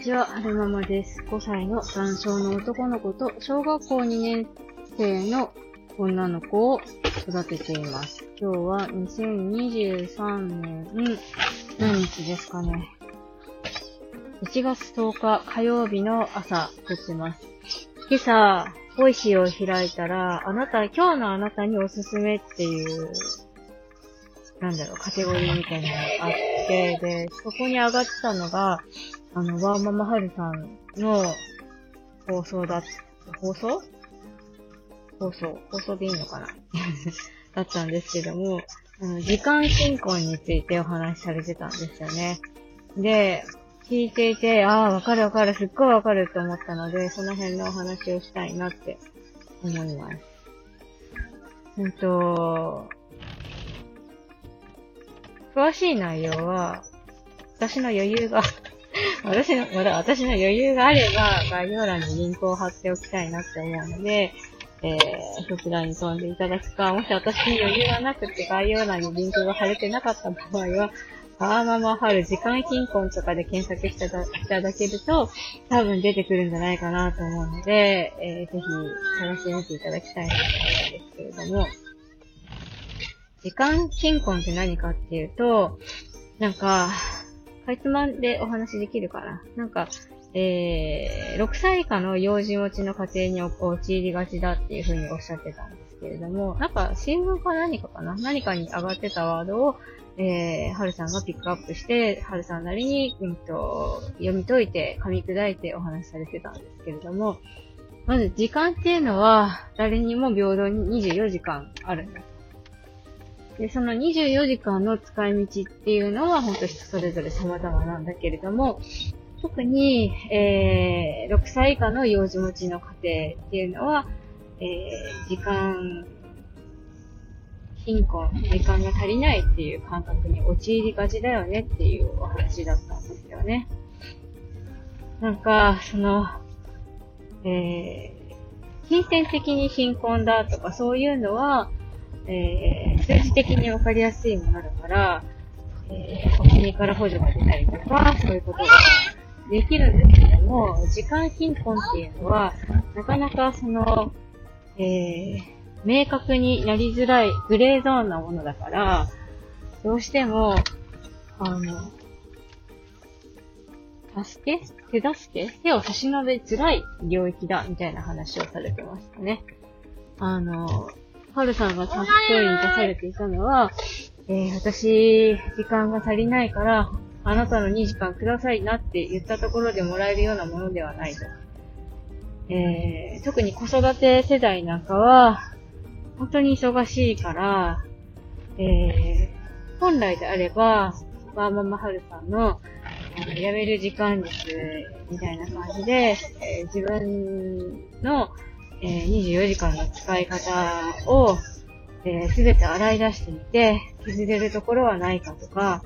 ちは、はるままです。5歳の男性の男の子と小学校2年生の女の子を育てています。今日は2023年、何日ですかね。1月10日火曜日の朝撮ってます。今朝、 Voicy を開いたら、あなた、今日のあなたにおすすめっていう、なんだろう、カテゴリーみたいなのがあって、で、そこに上がってたのが、あの、ワーママハルさんの放送だ、放送？放送？放送でいいのかな？だったんですけども、あの時間進行についてお話しされてたんですよね。で、聞いていて、ああ、わかるわかる、すっごいわかると思ったので、その辺のお話をしたいなって思います。うんと、詳しい内容は、私の余裕が私の、まだ私の余裕があれば、概要欄にリンクを貼っておきたいなって思うので、えー、そちらに飛んでいただくか、もし私に余裕がなくて概要欄にリンクが貼れてなかった場合は、パーママ春時間貧困とかで検索していただけると、多分出てくるんじゃないかなと思うので、えー、ぜひ探してみていただきたいなと思うんですけれども、時間貧困って何かっていうと、なんか、かいつまんでお話できるかな。なんか、えー、6歳以下の幼児持ちの家庭に陥りがちだっていうふうにおっしゃってたんですけれども、なんか新聞か何かかな？何かに上がってたワードを、えー、はるさんがピックアップして、はるさんなりに、うんと、読み解いて、噛み砕いてお話しされてたんですけれども、まず時間っていうのは、誰にも平等に24時間あるんだ。で、その24時間の使い道っていうのは、本当人それぞれ様々なんだけれども、特に、えー、6歳以下の幼児持ちの家庭っていうのは、えー、時間、貧困、時間が足りないっていう感覚に陥りがちだよねっていうお話だったんですよね。なんか、その、えー、金銭的に貧困だとかそういうのは、えー、数字的にわかりやすいものだから、えー、国から補助が出たりとか、そういうことができるんですけども、時間貧困っていうのは、なかなかその、えー、明確になりづらいグレーゾーンなものだから、どうしても、あの、助け手助け手を差し伸べづらい領域だ、みたいな話をされてましたね。あの、はるさんがちゃんと声に出されていたのは、えー、私、時間が足りないから、あなたの2時間くださいなって言ったところでもらえるようなものではないと。えー、特に子育て世代なんかは、本当に忙しいから、えー、本来であれば、バーママハルさんの、辞める時間です、みたいな感じで、えー、自分の、えー、24時間の使い方を、えー、すべて洗い出してみて、削れるところはないかとか、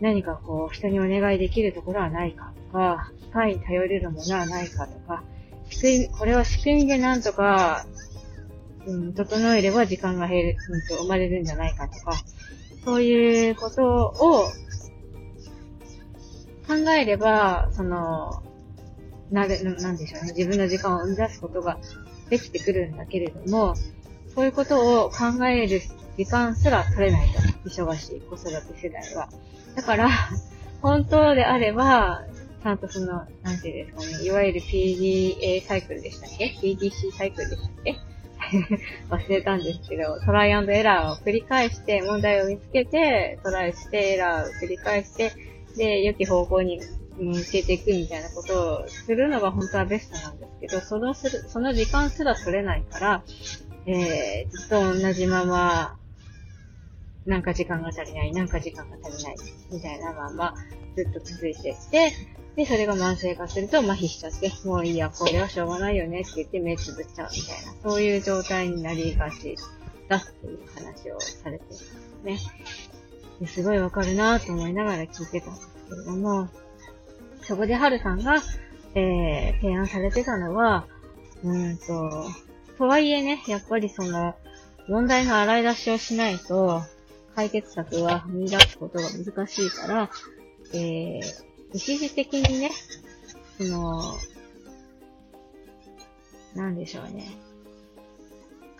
何かこう、人にお願いできるところはないかとか、機械に頼れるものはないかとか、仕組み、これは仕組みでなんとか、うん、整えれば時間が減る、うんと、生まれるんじゃないかとか、そういうことを考えれば、その、なれ、なんでしょうね、自分の時間を生み出すことができてくるんだけれども、そういうことを考える時間すら取れないと。忙しい子育て世代は。だから、本当であれば、ちゃんとその、なんていうんですかね、いわゆる PDA サイクルでしたっけ ?PDC サイクルでしたっけ？忘れたんですけど、トライアンドエラーを繰り返して、問題を見つけて、トライして、エラーを繰り返して、で、良き方向に向けていくみたいなことをするのが本当はベストなんですけど、そのする、その時間すら取れないから、えー、ずっと同じまま、なんか時間が足りない、なんか時間が足りない、みたいなまま、ずっと続いていって、で、それが慢性化すると麻痺しちゃって、もういいや、これはしょうがないよねって言って目つぶっちゃうみたいな、そういう状態になりがちだっていう話をされていますね。すごいわかるなと思いながら聞いてたんですけれども、そこでハルさんが、えー、提案されてたのは、うんと、とはいえね、やっぱりその、問題の洗い出しをしないと、解決策は見出すことが難しいから、えー、一時的にね、その、なんでしょうね。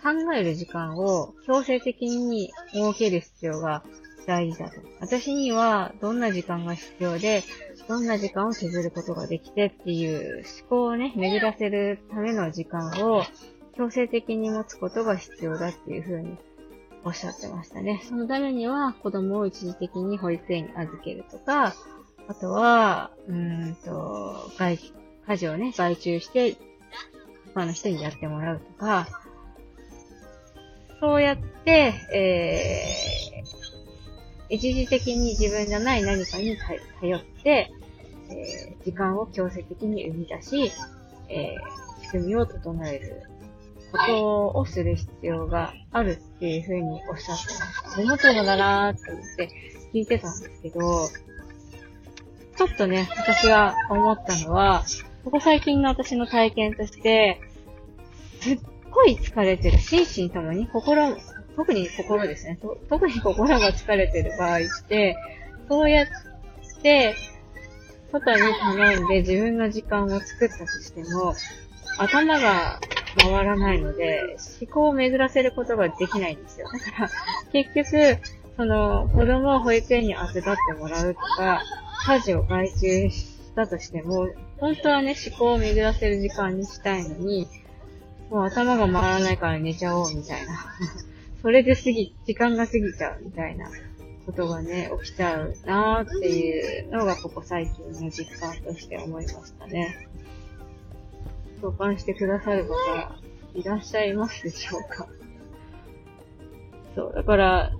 考える時間を強制的に設ける必要が大事だと。私にはどんな時間が必要で、どんな時間を削ることができてっていう思考をね、巡らせるための時間を強制的に持つことが必要だっていうふうにおっしゃってましたね。そのためには子供を一時的に保育園に預けるとか、あとは、うーんと、外、家事をね、外注して、他の人にやってもらうとか、そうやって、えー、一時的に自分じゃない何かに頼って、えー、時間を強制的に生み出し、えー、仕組みを整えることをする必要があるっていうふうにおっしゃってました。思ったのだなーって思って聞いてたんですけど、ちょっとね、私が思ったのは、ここ最近の私の体験として、すっごい疲れてる。心身ともに心、特に心ですね。特に心が疲れてる場合って、そうやって、外に頼んで自分の時間を作ったとしても、頭が回らないので、思考を巡らせることができないんですよ。だから、結局、その、子供を保育園に預かってもらうとか、家事を外注したとしても、本当はね、思考を巡らせる時間にしたいのに、もう頭が回らないから寝ちゃおうみたいな。それで過ぎ、時間が過ぎちゃうみたいなことがね、起きちゃうなーっていうのがここ最近の実感として思いましたね。共感してくださる方いらっしゃいますでしょうか？そう、だから、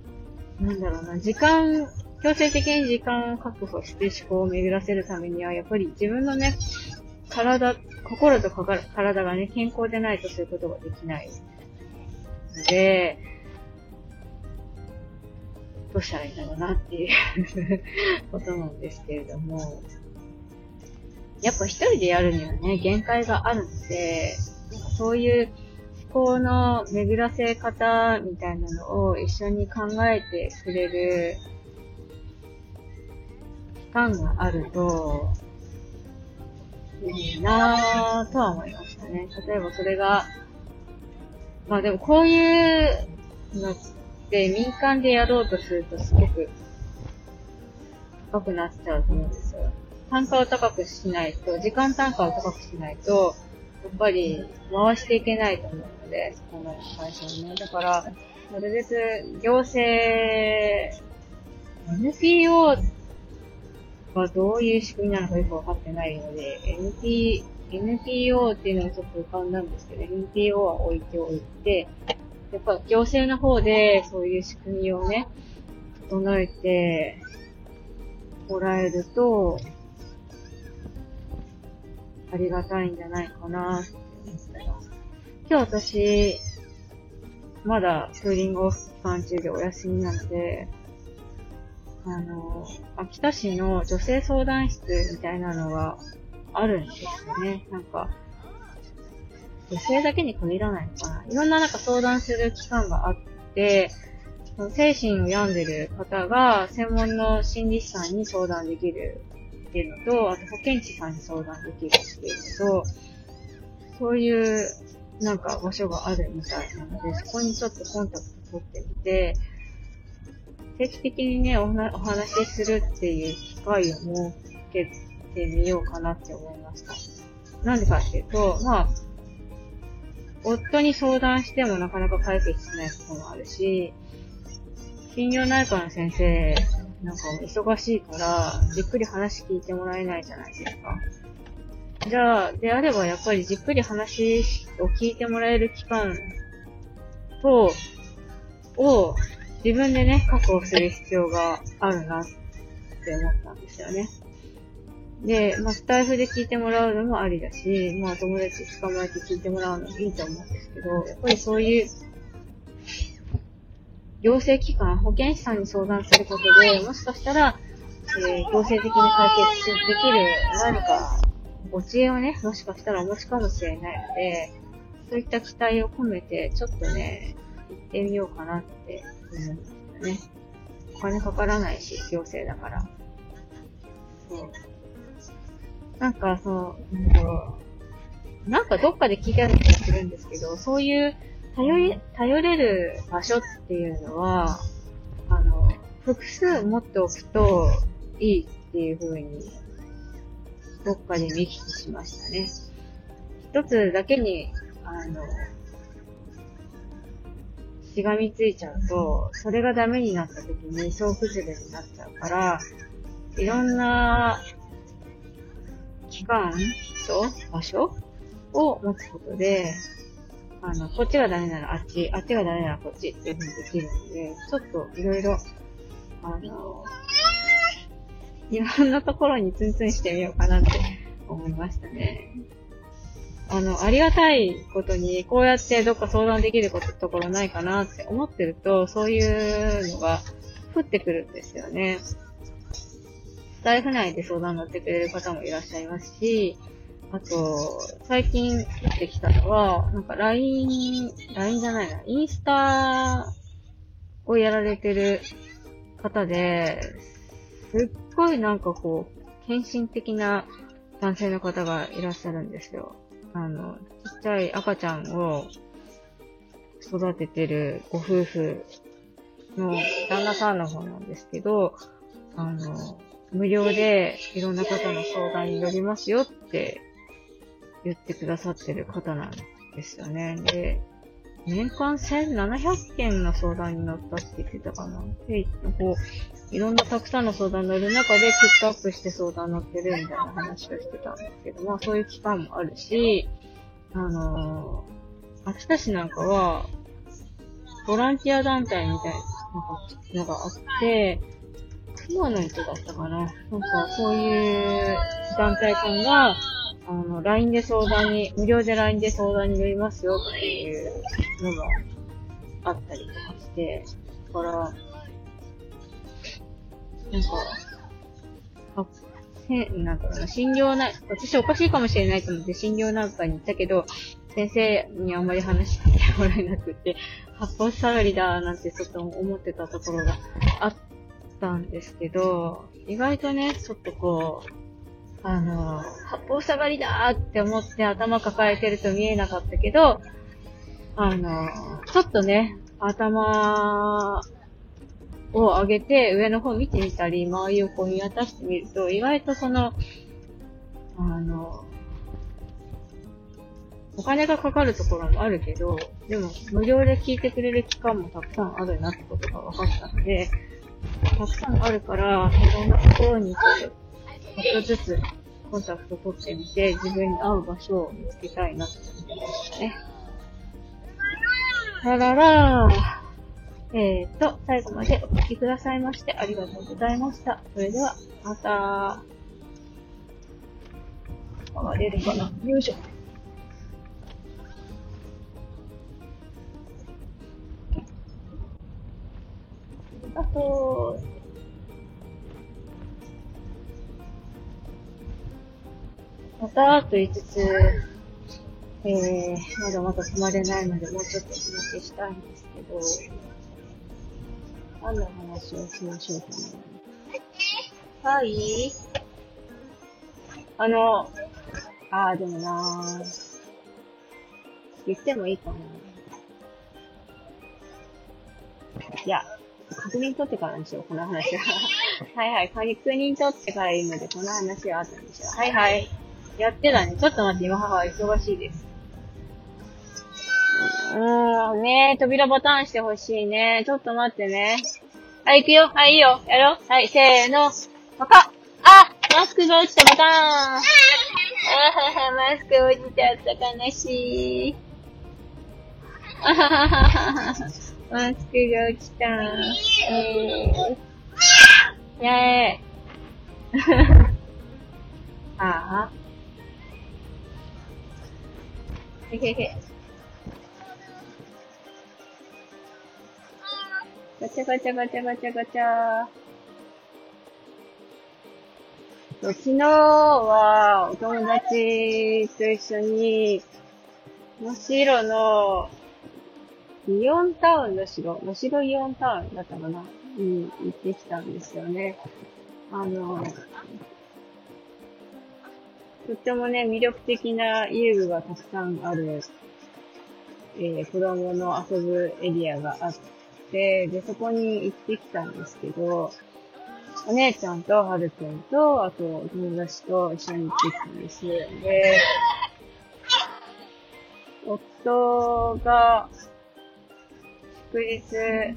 なんだろうな、時間、強制的に時間を確保して思考を巡らせるためには、やっぱり自分のね、体、心と体がね、健康でないとそういうことができないので、どうしたらいいんだろうなっていう。ことなんですけれども、やっぱ一人でやるにはね、限界があるので、なんかそういう思考の巡らせ方みたいなのを一緒に考えてくれる。期間があると、いいなぁとは思いましたね。例えばそれが、まあでもこういうのって民間でやろうとするとすごく高くなっちゃうと思うんですよ。単価を高くしないと、時間単価を高くしないと、やっぱり回していけないと思うので、そこの会社にね。だから、なるべく行政、NPO はどういう仕組みなのかよくわかってないので、NP、NPO っていうのがちょっと浮かんだんですけど、NPO は置いておいて、やっぱ行政の方でそういう仕組みをね、整えてもらえると、ありがたいんじゃないかなって思ってます。今日私、まだクーリングオフ期間中でお休みなので、あの、秋田市の女性相談室みたいなのがあるんですよね。なんか、女性だけに限らないのかな。いろんななんか相談する機関があって、精神を病んでる方が専門の心理師さんに相談できるっていうのと、あと保健師さんに相談できるっていうのと、そういうなんか場所があるみたいなので、そこにちょっとコンタクト取ってみて、定期的にね、お話しするっていう機会を設けてみようかなって思いました。なんでかっていうと、まあ、夫に相談してもなかなか解決しないこともあるし、心療内科の先生なんか忙しいから、じっくり話聞いてもらえないじゃないですか。じゃあ、であればやっぱりじっくり話を聞いてもらえる期間と、を自分でね、確保する必要があるなって思ったんですよね。で、まあ、スタイフで聞いてもらうのもありだし、まあ、友達捕まえて聞いてもらうのもいいと思うんですけど、やっぱりそういう行政機関、保健師さんに相談することで、もしかしたら、えー、行政的に解決できる何か、お知恵をね、もしかしたらお持ちかもしれないので、そういった期待を込めて、ちょっとね、行ってみようかなって思うんですよね。お金かからないし、行政だから。そう。なんか、そ、う、なんかどっかで聞いたような気がするんですけど、そういう頼り、頼れる場所っていうのは、あの、複数持っておくといいっていう風に、どっかで見聞きしましたね。一つだけに、あの、しがみついちゃうと、それがダメになった時に総崩れになっちゃうから、いろんな期間、人、場所を持つことで、あの、こっちがダメならあっち、あっちがダメならこっちっていう風にできるので、ちょっといろいろ、あの、いろんなところにツンツンしてみようかなって思いましたね。あの、ありがたいことに、こうやってどっか相談できることところないかなって思ってると、そういうのが降ってくるんですよね。スタイフ内で相談乗ってくれる方もいらっしゃいますし、あと、最近降ってきたのは、なんか LINE、LINE じゃないな、インスタをやられてる方で、すっごいなんかこう、献身的な男性の方がいらっしゃるんですよ。あの、ちっちゃい赤ちゃんを育ててるご夫婦の旦那さんの方なんですけど、あの、無料でいろんな方の相談に乗りますよって言ってくださってる方なんですよね。で、年間1700件の相談に乗ったって言ってたかな。で、こう、いろんなたくさんの相談に乗る中でピックアップして相談乗ってるみたいな話をしてたんですけど、まあそういう期間もあるし、あのー、秋田市なんかは、ボランティア団体みたいなのがあって、熊の人だったかな。なんかそういう団体さんが、あの、LINE で相談に、無料で LINE で相談に乗りますよっていうのがあったりとかして、だから、なんか、あ、へなんかな、診療な、私おかしいかもしれないと思って診療なんかに行ったけど、先生にあんまり話聞いてもらえなくて、発泡下がりだなんてちょっと思ってたところがあったんですけど、意外とね、ちょっとこう、あの、八方下がりだーって思って頭抱えてると見えなかったけど、あの、ちょっとね、頭を上げて上の方見てみたり、周りをこう見渡してみると、意外とその、あの、お金がかかるところもあるけど、でも無料で聞いてくれる期間もたくさんあるなってことが分かったので、たくさんあるから、いろんなところにこう、ちょっとずつコンタクト取ってみて、自分に合う場所を見つけたいなって思いましたね。らららー。えーと、最後までお聴きくださいましてありがとうございました。それでは、また。あ、出るかなよいしょ。あと、またと言いつつ、えー、まだまだ止まれないので、もうちょっとお話ししたいんですけど、何の話をしましょうかね。はいあの、あー、でもなー言ってもいいかな。いや、確認取ってからにしよう、この話は。はいはい、確認取ってから言うので、この話は後にしよう。はいはい。やってたね。ちょっと待って、今母は忙しいです。うーん、ね扉ボタンしてほしいね。ちょっと待ってね。はい、行くよ。はい、いいよ。やろう。はい、せーの。パカあマスクが落ちたボタンあはは、マスク落ちちゃった。悲しい。あはははは。マスクが落ちた。えー。やえ。ああ。へへへ。ガチャガチャガチャガチャガチャ昨日はお友達と一緒に、能代のイオンタウンの城、能代イオンタウンだったかな？に行ってきたんですよね。あの、とってもね、魅力的な遊具がたくさんある、えー、子供の遊ぶエリアがあって、で、そこに行ってきたんですけど、お姉ちゃんとはるくんと、あと友達と一緒に行ってきたんです。で、夫が、祝日、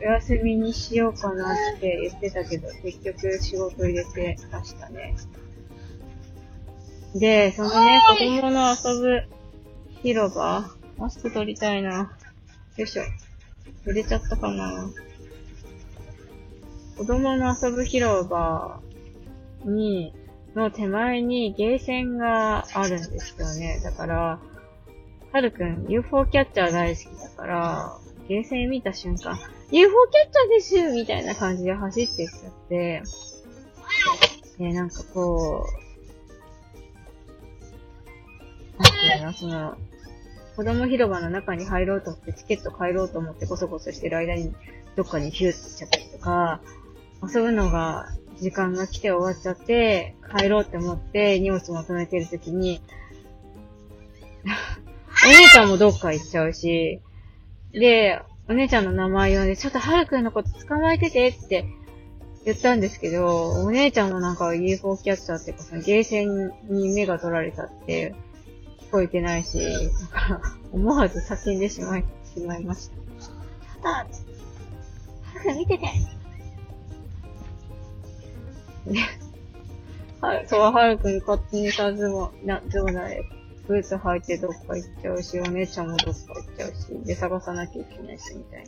お休みにしようかなって言ってたけど、結局仕事入れてましたね。で、そのね、子供の遊ぶ広場、マスク取りたいな。よいしょ。売れちゃったかな。子供の遊ぶ広場に、の手前にゲーセンがあるんですよね。だから、はるくん UFO キャッチャー大好きだから、ゲーセン見た瞬間、UFO キャッチャーですみたいな感じで走ってきちゃって、で、なんかこう、なんていうの、その、子供広場の中に入ろうと思って、チケット買ろうと思ってコソコソしてる間に、どっかにヒューって行っちゃったりとか、遊ぶのが、時間が来て終わっちゃって、帰ろうって思って荷物求めてるときに、お姉ちゃんもどっか行っちゃうし、で、お姉ちゃんの名前をね、ちょっとはるくんのこと捕まえててって言ったんですけど、お姉ちゃんもなんか UFO キャッチャーっていうか、そのゲーセンに目が取られたって聞こえてないし、だから思わず叫んでしまい、しまいました。はるくん見ててね。はい、そう、はるくん勝手にさずも、な、どうだいブーツ履いてどっか行っちゃうし、お姉ちゃんもどっか行っちゃうし、で、探さなきゃいけないし、みたい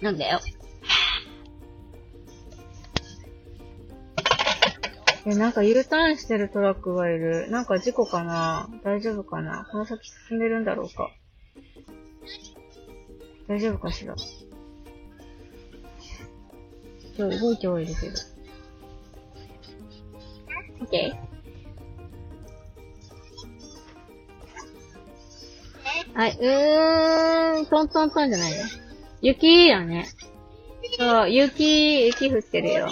な。なんだよ。え、なんか U ターンしてるトラックがいる。なんか事故かな？大丈夫かな？この先進んでるんだろうか大丈夫かしら？今日動いてはいるけど。OK? はい、うーん、トントントンじゃないよ。雪だね。そう、雪、雪降ってるよ。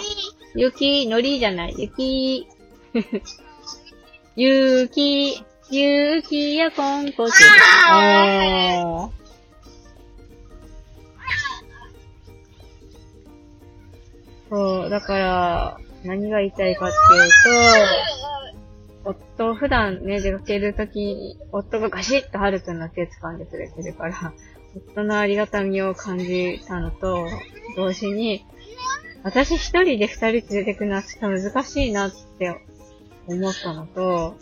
雪、のりじゃない。雪。雪、雪やこんこつ。おー。そう、だから、何が言いたいかっていうと、夫、普段ね、出かけるとき、夫がガシッとはるくんの手掴んでくれてるから、夫のありがたみを感じたのと、同時に、私一人で二人連れてくのはちょっと難しいなって思ったのと、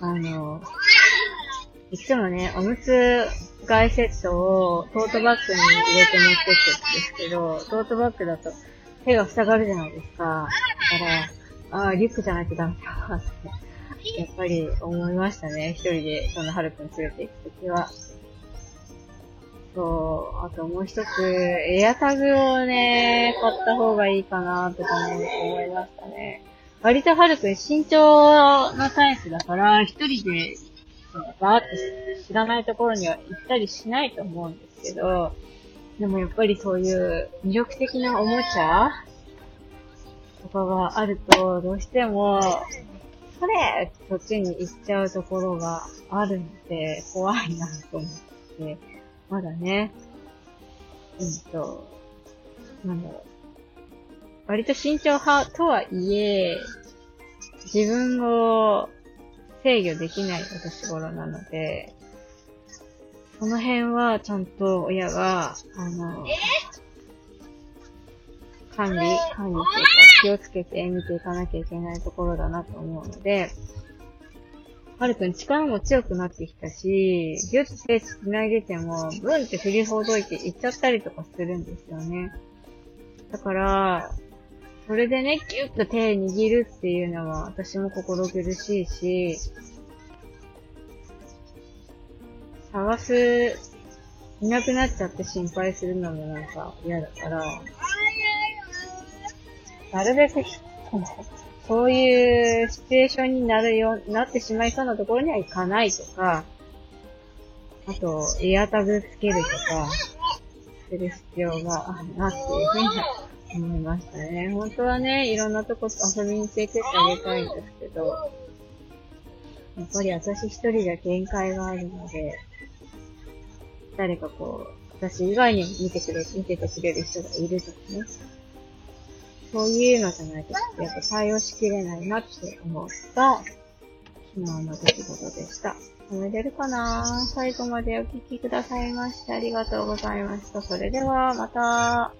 あの、いつもね、おむつ替えセットをトートバッグに入れて持ってってるんですけど、トートバッグだと手が塞がるじゃないですか。だから、ああ、リュックじゃないとダメだって、やっぱり思いましたね。一人でそのハルくん連れて行くときは。そう、あともう一つ、エアタグをね、買った方がいいかなとか思いましたね。割とハルくん身長のタイプだから、一人で、バーって知らないところには行ったりしないと思うんですけど、でもやっぱりそういう魅力的なおもちゃとかがあると、どうしても、それそっちに行っちゃうところがあるので、怖いなと思って、まだね、うんと、なんだろう。割と慎重派とはいえ、自分を制御できないお年頃なので、その辺はちゃんと親が、あの、管理、管理というか気をつけて見ていかなきゃいけないところだなと思うので、はるくん力も強くなってきたし、ギュッて繋いでても、ブンって振りほどいていっちゃったりとかするんですよね。だから、それでね、ギュッと手握るっていうのは私も心苦しいし、探す、いなくなっちゃって心配するのもなんか嫌だから、なるべく、そういうシチュエーションになるよう、なってしまいそうなところには行かないとか、あと、エアタグつけるとか、する必要があるなっていうふうに思いましたね。本当はね、いろんなとこ遊びに連れてってあげたいんですけど、やっぱり私一人じゃ限界があるので、誰かこう、私以外に見てくれ、見ててくれる人がいるとかね。そういうのじゃないと、やっぱ対応しきれないなって思った、昨日の出来事でした。止めれるかな？最後までお聞きくださいましてありがとうございました。それでは、また。